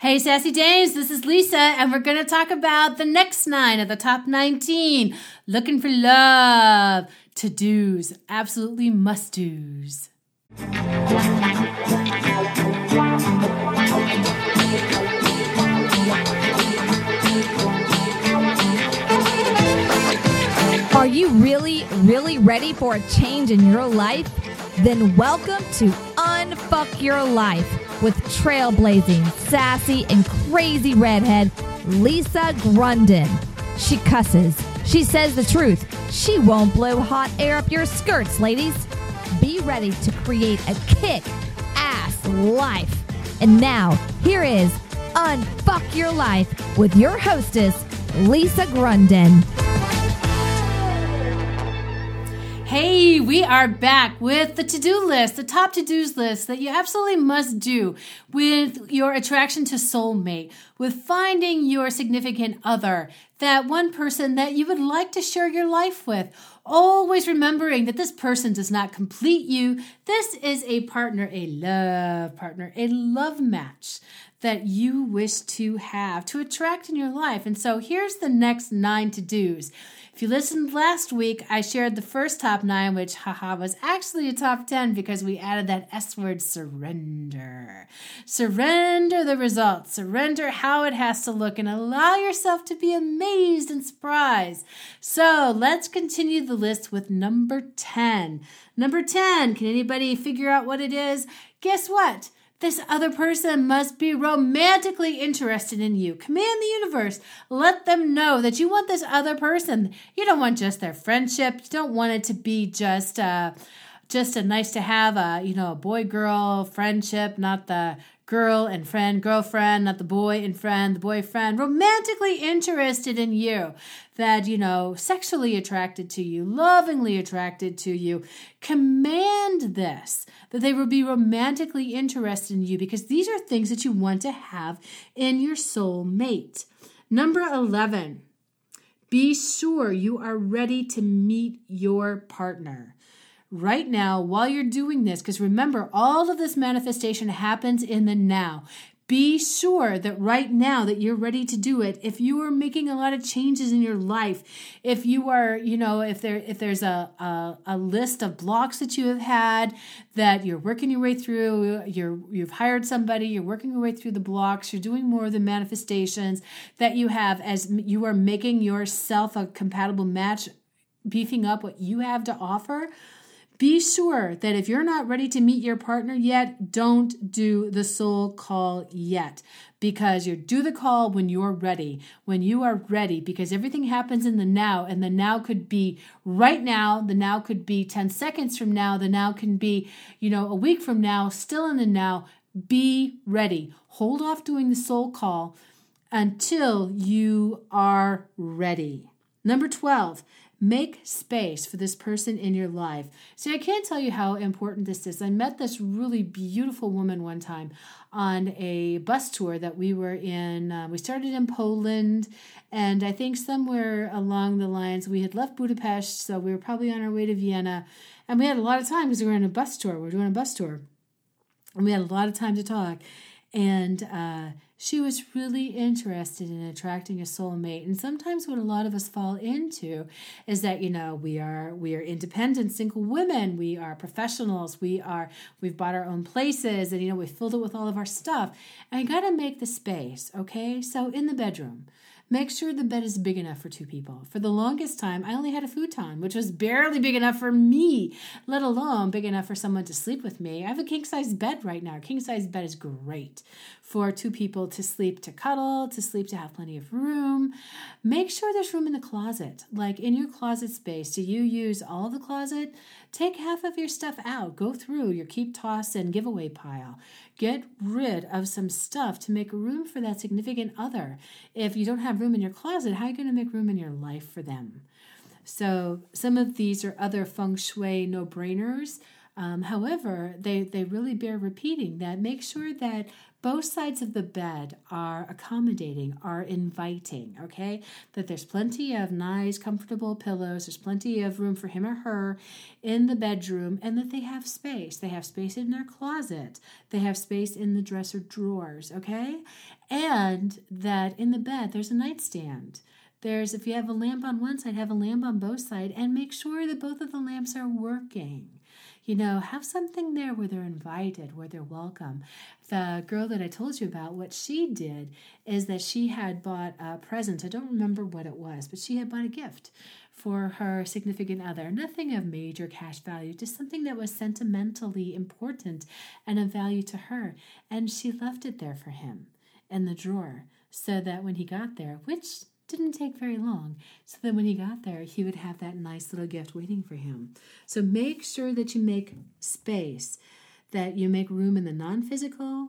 Hey, Sassy Dames, this is Lisa, and we're going to talk about the next nine of the top 19 looking for love, to do's, absolutely must do's. Are you really, really ready for a change in your life? Then welcome to Unfuck Your Life with trailblazing, sassy, and crazy redhead Lisa Grunden. She cusses. She says the truth. She won't blow hot air up your skirts, ladies. Be ready to create a kick ass life. And now, here is Unfuck Your Life with your hostess, Lisa Grunden. Hey, we are back with the to do list, the top to dos list that you absolutely must do with your attraction to soulmate, with finding your significant other, that one person that you would like to share your life with. Always remembering that this person does not complete you. This is a partner, a love partner, a love match that you wish to have to attract in your life. And so here's the next nine to dos. If you listened last week, I shared the first top nine, which, haha, was actually a top 10 because we added that S word surrender. Surrender the results, surrender how it has to look, and allow yourself to be amazed and surprised. So let's continue the list with number 10. Number 10, can anybody figure out what it is? Guess what? This other person must be romantically interested in you. Command the universe. Let them know that you want this other person. You don't want just their friendship. You don't want it to be just uh, just a nice to have a you know a boy girl friendship, not the girl and friend, girlfriend, not the boy and friend, the boyfriend, romantically interested in you, that, you know, sexually attracted to you, lovingly attracted to you. Command this, that they will be romantically interested in you because these are things that you want to have in your soul mate. Number 11, be sure you are ready to meet your partner right now while you're doing this. Because remember, all of this manifestation happens in the now. Be sure that right now that you're ready to do it. If you are making a lot of changes in your life, if you are, you know, if there if there's a, a, a list of blocks that you have had that you're working your way through, you're you've hired somebody, you're working your way through the blocks, you're doing more of the manifestations that you have as you are making yourself a compatible match, beefing up what you have to offer be sure that if you're not ready to meet your partner yet, don't do the soul call yet because you do the call when you're ready. When you are ready, because everything happens in the now, and the now could be right now, the now could be 10 seconds from now, the now can be, you know, a week from now, still in the now. Be ready. Hold off doing the soul call until you are ready. Number 12, Make space for this person in your life. See, I can't tell you how important this is. I met this really beautiful woman one time on a bus tour that we were in. Uh, we started in Poland, and I think somewhere along the lines we had left Budapest, so we were probably on our way to Vienna. And we had a lot of time because we were on a bus tour. We were doing a bus tour. And we had a lot of time to talk. And uh, she was really interested in attracting a soulmate. And sometimes what a lot of us fall into is that you know we are we are independent single women. We are professionals. We are we've bought our own places and you know we filled it with all of our stuff. And you got to make the space okay? So in the bedroom Make sure the bed is big enough for two people. For the longest time, I only had a futon, which was barely big enough for me, let alone big enough for someone to sleep with me. I have a king size bed right now. King size bed is great for two people to sleep, to cuddle, to sleep, to have plenty of room. Make sure there's room in the closet. Like in your closet space, do you use all the closet? Take half of your stuff out. Go through your keep, toss, and giveaway pile. Get rid of some stuff to make room for that significant other. If you don't have room in your closet, how are you going to make room in your life for them? So, some of these are other feng shui no brainers. Um, however, they, they really bear repeating that make sure that both sides of the bed are accommodating, are inviting, okay? That there's plenty of nice, comfortable pillows, there's plenty of room for him or her in the bedroom, and that they have space. They have space in their closet, they have space in the dresser drawers, okay? And that in the bed, there's a nightstand. There's, if you have a lamp on one side, have a lamp on both sides, and make sure that both of the lamps are working you know, have something there where they're invited, where they're welcome. The girl that I told you about, what she did is that she had bought a present. I don't remember what it was, but she had bought a gift for her significant other. Nothing of major cash value, just something that was sentimentally important and of value to her. And she left it there for him in the drawer so that when he got there, which didn't take very long. So that when he got there, he would have that nice little gift waiting for him. So make sure that you make space, that you make room in the non physical,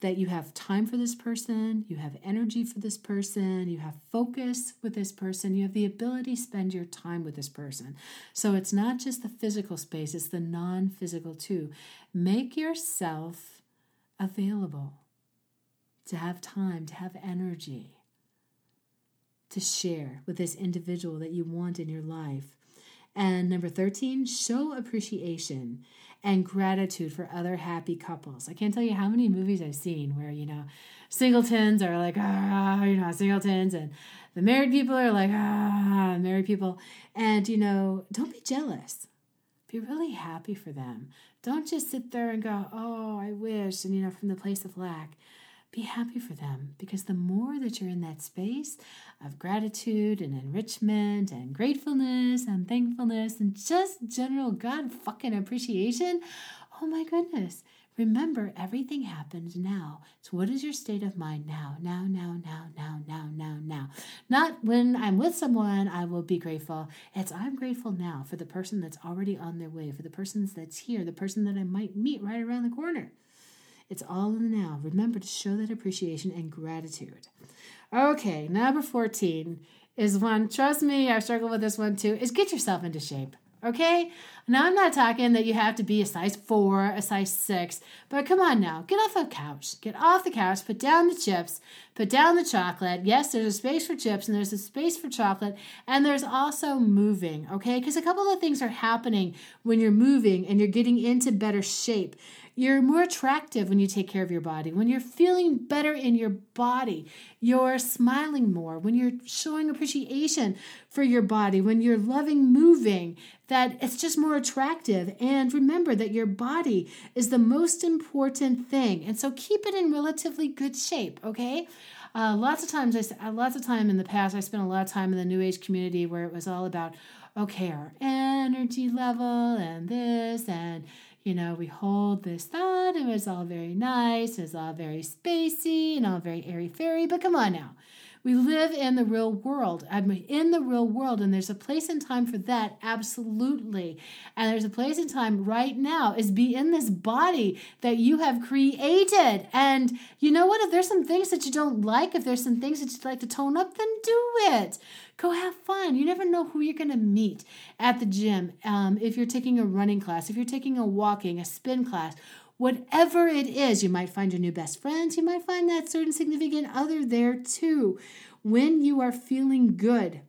that you have time for this person, you have energy for this person, you have focus with this person, you have the ability to spend your time with this person. So it's not just the physical space, it's the non physical too. Make yourself available to have time, to have energy to share with this individual that you want in your life. And number 13, show appreciation and gratitude for other happy couples. I can't tell you how many movies I've seen where, you know, singletons are like, ah, you know, singletons, and the married people are like, ah, married people. And, you know, don't be jealous. Be really happy for them. Don't just sit there and go, oh, I wish, and, you know, from the place of lack be happy for them because the more that you're in that space of gratitude and enrichment and gratefulness and thankfulness and just general God fucking appreciation, oh my goodness. Remember, everything happens now. So, what is your state of mind now? Now, now, now, now, now, now, now. Not when I'm with someone, I will be grateful. It's I'm grateful now for the person that's already on their way, for the person that's here, the person that I might meet right around the corner. It's all in the now. Remember to show that appreciation and gratitude. Okay, number 14 is one, trust me, I struggle with this one too, is get yourself into shape. Okay? Now, I'm not talking that you have to be a size four, a size six, but come on now, get off the couch. Get off the couch, put down the chips, put down the chocolate. Yes, there's a space for chips and there's a space for chocolate, and there's also moving, okay? Because a couple of things are happening when you're moving and you're getting into better shape. You're more attractive when you take care of your body. When you're feeling better in your body, you're smiling more. When you're showing appreciation for your body, when you're loving moving, that it's just more attractive. And remember that your body is the most important thing. And so keep it in relatively good shape, okay? Uh, lots of times, I uh, lots of time in the past, I spent a lot of time in the New Age community where it was all about, okay, our energy level and this and you know, we hold this thought. It was all very nice. It was all very spacey and all very airy fairy. But come on now. We live in the real world. I'm in the real world, and there's a place and time for that, absolutely. And there's a place and time right now is be in this body that you have created. And you know what? If there's some things that you don't like, if there's some things that you'd like to tone up, then do it. Go have fun. You never know who you're going to meet at the gym. Um, if you're taking a running class, if you're taking a walking, a spin class, Whatever it is, you might find your new best friends, you might find that certain significant other there too. When you are feeling good,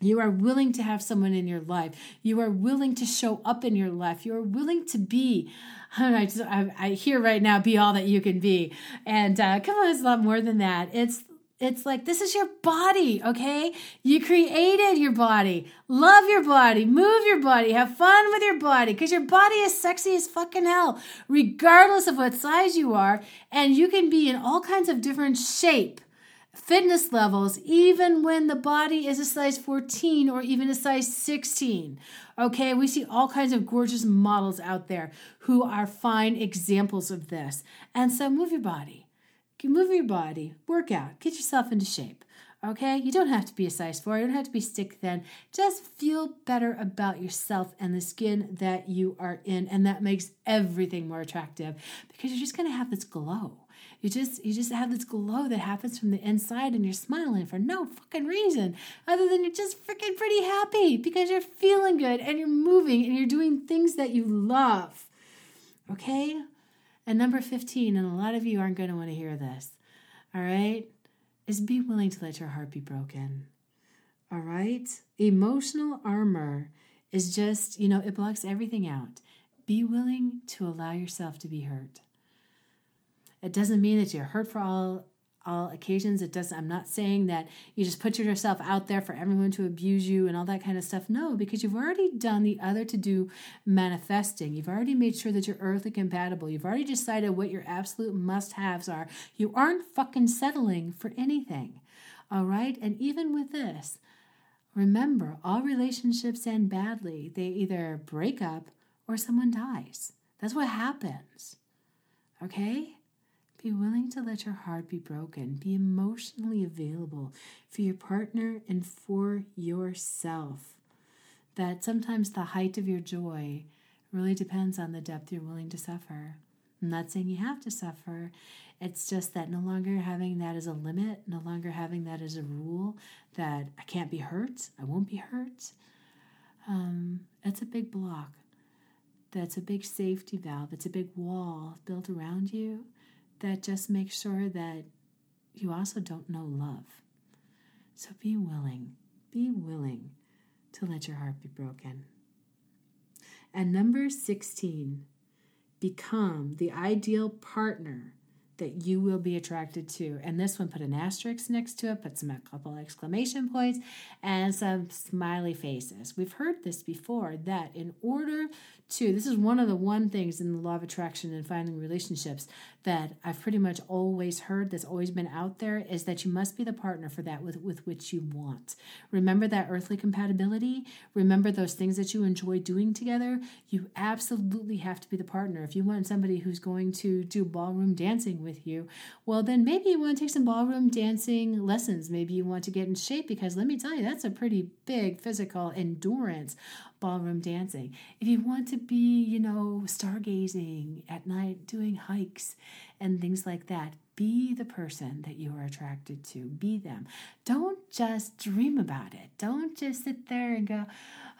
you are willing to have someone in your life. You are willing to show up in your life. You are willing to be. I, just, I, I hear right now, be all that you can be. And uh, come on, it's a lot more than that. It's it's like this is your body, okay? You created your body. Love your body. Move your body. Have fun with your body because your body is sexy as fucking hell, regardless of what size you are. And you can be in all kinds of different shape, fitness levels, even when the body is a size 14 or even a size 16. Okay, we see all kinds of gorgeous models out there who are fine examples of this. And so move your body move your body, work out, get yourself into shape. Okay, you don't have to be a size four, you don't have to be stick thin. Just feel better about yourself and the skin that you are in, and that makes everything more attractive because you're just gonna have this glow. You just you just have this glow that happens from the inside and you're smiling for no fucking reason other than you're just freaking pretty happy because you're feeling good and you're moving and you're doing things that you love. Okay? And number 15, and a lot of you aren't going to want to hear this, all right, is be willing to let your heart be broken. All right? Emotional armor is just, you know, it blocks everything out. Be willing to allow yourself to be hurt. It doesn't mean that you're hurt for all all occasions. It doesn't I'm not saying that you just put yourself out there for everyone to abuse you and all that kind of stuff. No, because you've already done the other to do manifesting. You've already made sure that you're earthly compatible. You've already decided what your absolute must-haves are. You aren't fucking settling for anything. All right? And even with this, remember, all relationships end badly. They either break up or someone dies. That's what happens. Okay? Be willing to let your heart be broken. Be emotionally available for your partner and for yourself. That sometimes the height of your joy really depends on the depth you're willing to suffer. I'm not saying you have to suffer. It's just that no longer having that as a limit, no longer having that as a rule that I can't be hurt, I won't be hurt. Um, that's a big block. That's a big safety valve. It's a big wall built around you that just makes sure that you also don't know love. So be willing, be willing to let your heart be broken. And number 16, become the ideal partner that you will be attracted to. And this one, put an asterisk next to it, put some a couple exclamation points, and some smiley faces. We've heard this before that in order to, this is one of the one things in the law of attraction and finding relationships that I've pretty much always heard that's always been out there is that you must be the partner for that with, with which you want. Remember that earthly compatibility? Remember those things that you enjoy doing together? You absolutely have to be the partner. If you want somebody who's going to do ballroom dancing with you, well, then maybe you want to take some ballroom dancing lessons. Maybe you want to get in shape because let me tell you, that's a pretty big physical endurance ballroom dancing. If you want to be, you know, stargazing at night, doing hikes and things like that, be the person that you are attracted to. Be them. Don't just dream about it. Don't just sit there and go,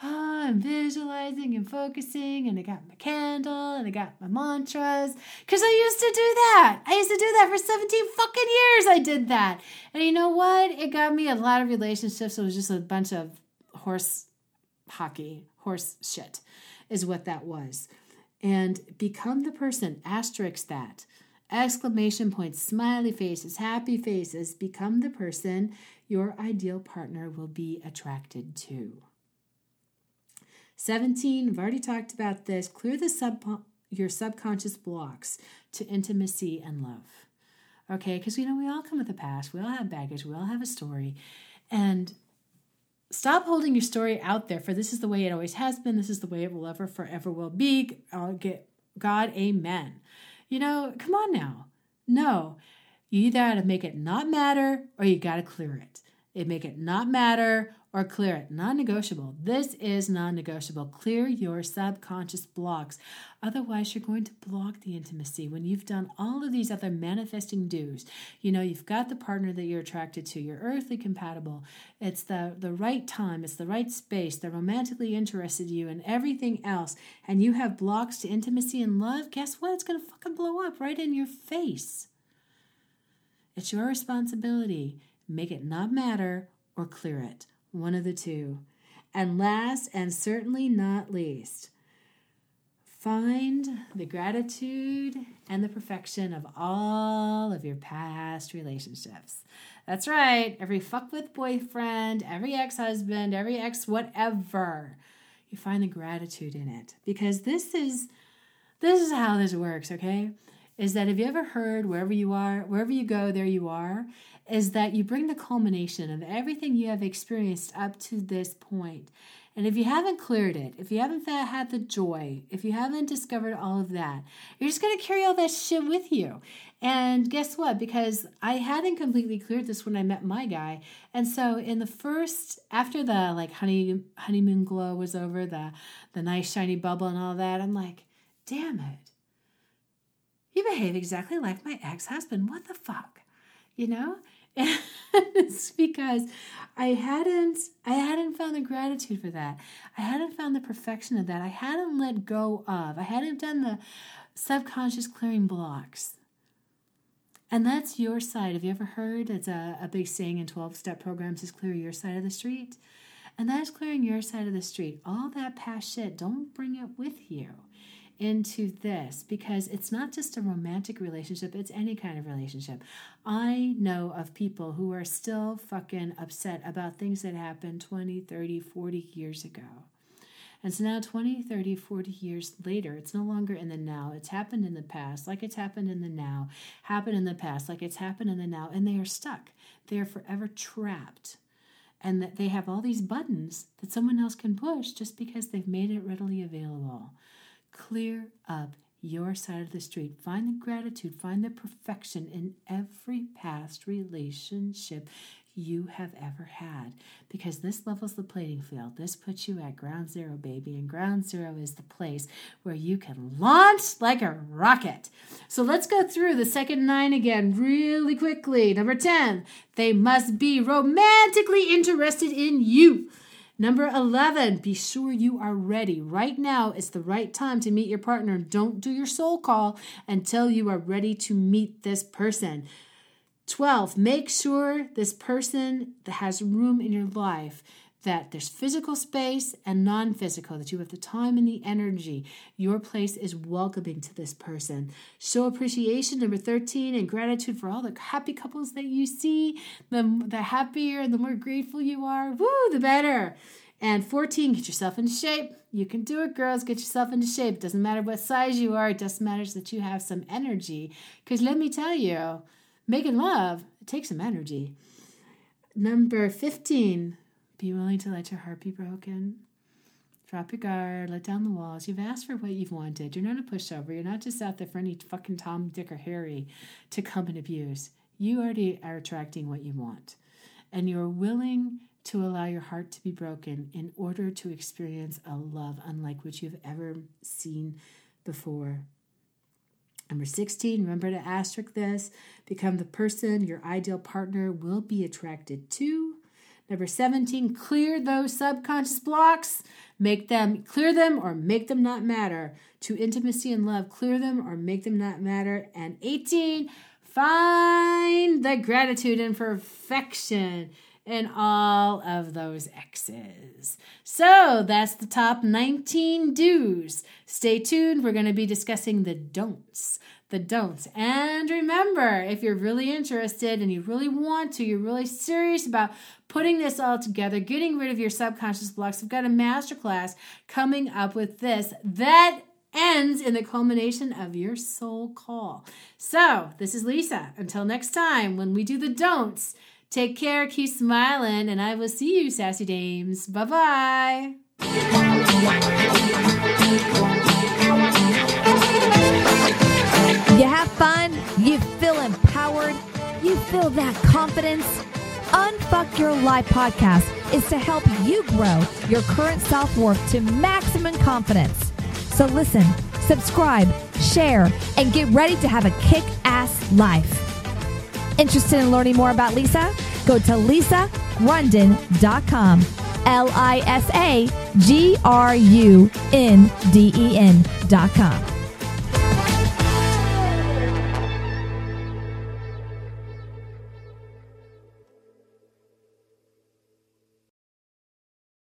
oh, I'm visualizing and focusing, and I got my candle and I got my mantras. Because I used to do that. I used to do that for 17 fucking years. I did that. And you know what? It got me a lot of relationships. It was just a bunch of horse hockey, horse shit, is what that was. And become the person, asterisk that, exclamation points, smiley faces, happy faces, become the person your ideal partner will be attracted to. 17, I've already talked about this. Clear the sub your subconscious blocks to intimacy and love. Okay, because you know we all come with a past, we all have baggage, we all have a story. And Stop holding your story out there for this is the way it always has been. This is the way it will ever, forever will be. I'll get God, amen. You know, come on now. No, you either got to make it not matter or you got to clear it. It make it not matter or clear it. Non negotiable. This is non negotiable. Clear your subconscious blocks. Otherwise, you're going to block the intimacy when you've done all of these other manifesting do's. You know, you've got the partner that you're attracted to, you're earthly compatible. It's the, the right time, it's the right space, they're romantically interested in you, and everything else. And you have blocks to intimacy and love. Guess what? It's going to fucking blow up right in your face. It's your responsibility. Make it not matter or clear it one of the two. And last and certainly not least, find the gratitude and the perfection of all of your past relationships. That's right, every fuck with boyfriend, every ex husband, every ex whatever. You find the gratitude in it because this is this is how this works, okay? Is that have you ever heard wherever you are, wherever you go, there you are? is that you bring the culmination of everything you have experienced up to this point. And if you haven't cleared it, if you haven't had the joy, if you haven't discovered all of that, you're just going to carry all that shit with you. And guess what? Because I hadn't completely cleared this when I met my guy. And so in the first after the like honey honeymoon glow was over, the the nice shiny bubble and all that, I'm like, "Damn it. You behave exactly like my ex-husband. What the fuck?" You know? And it's because I hadn't I hadn't found the gratitude for that. I hadn't found the perfection of that. I hadn't let go of. I hadn't done the subconscious clearing blocks. And that's your side. Have you ever heard it's a, uh, a big saying in 12 step programs is clear your side of the street? And that is clearing your side of the street. All that past shit, don't bring it with you into this because it's not just a romantic relationship, it's any kind of relationship. I know of people who are still fucking upset about things that happened 20, 30, 40 years ago. And so now, 20, 30, 40 years later, it's no longer in the now. It's happened in the past, like it's happened in the now, happened in the past, like it's happened in the now, and they are stuck. They are forever trapped. And that they have all these buttons that someone else can push just because they've made it readily available. Clear up your side of the street. Find the gratitude, find the perfection in every past relationship you have ever had because this levels the playing field. This puts you at ground zero, baby, and ground zero is the place where you can launch like a rocket. So let's go through the second nine again really quickly. Number 10, they must be romantically interested in you. Number 11, be sure you are ready. Right now is the right time to meet your partner. Don't do your soul call until you are ready to meet this person. 12, make sure this person has room in your life that there's physical space and non physical, that you have the time and the energy. Your place is welcoming to this person. Show appreciation, number 13, and gratitude for all the happy couples that you see. The, the happier and the more grateful you are, woo, the better. And 14, get yourself into shape. You can do it, girls. Get yourself into shape. Doesn't matter what size you are, it just matters that you have some energy. Because let me tell you, making love, it takes some energy. Number 15, be willing to let your heart be broken. Drop your guard, let down the walls. You've asked for what you've wanted. You're not a pushover. You're not just out there for any fucking Tom, Dick, or Harry to come and abuse. You already are attracting what you want. And you're willing to allow your heart to be broken in order to experience a love unlike which you've ever seen before. Number 16, remember to asterisk this. Become the person your ideal partner will be attracted to. Number 17, clear those subconscious blocks. Make them clear them or make them not matter. To intimacy and love, clear them or make them not matter. And 18, find the gratitude and perfection in all of those X's. So that's the top 19 do's. Stay tuned. We're going to be discussing the don'ts the don'ts. And remember, if you're really interested and you really want to, you're really serious about putting this all together, getting rid of your subconscious blocks, I've got a masterclass coming up with this that ends in the culmination of your soul call. So, this is Lisa. Until next time, when we do the don'ts, take care, keep smiling, and I will see you, Sassy Dames. Bye bye. You have fun, you feel empowered, you feel that confidence. Unfuck Your Life podcast is to help you grow your current self worth to maximum confidence. So listen, subscribe, share, and get ready to have a kick ass life. Interested in learning more about Lisa? Go to lisagrunden.com. L I S A G R U N D E N.com.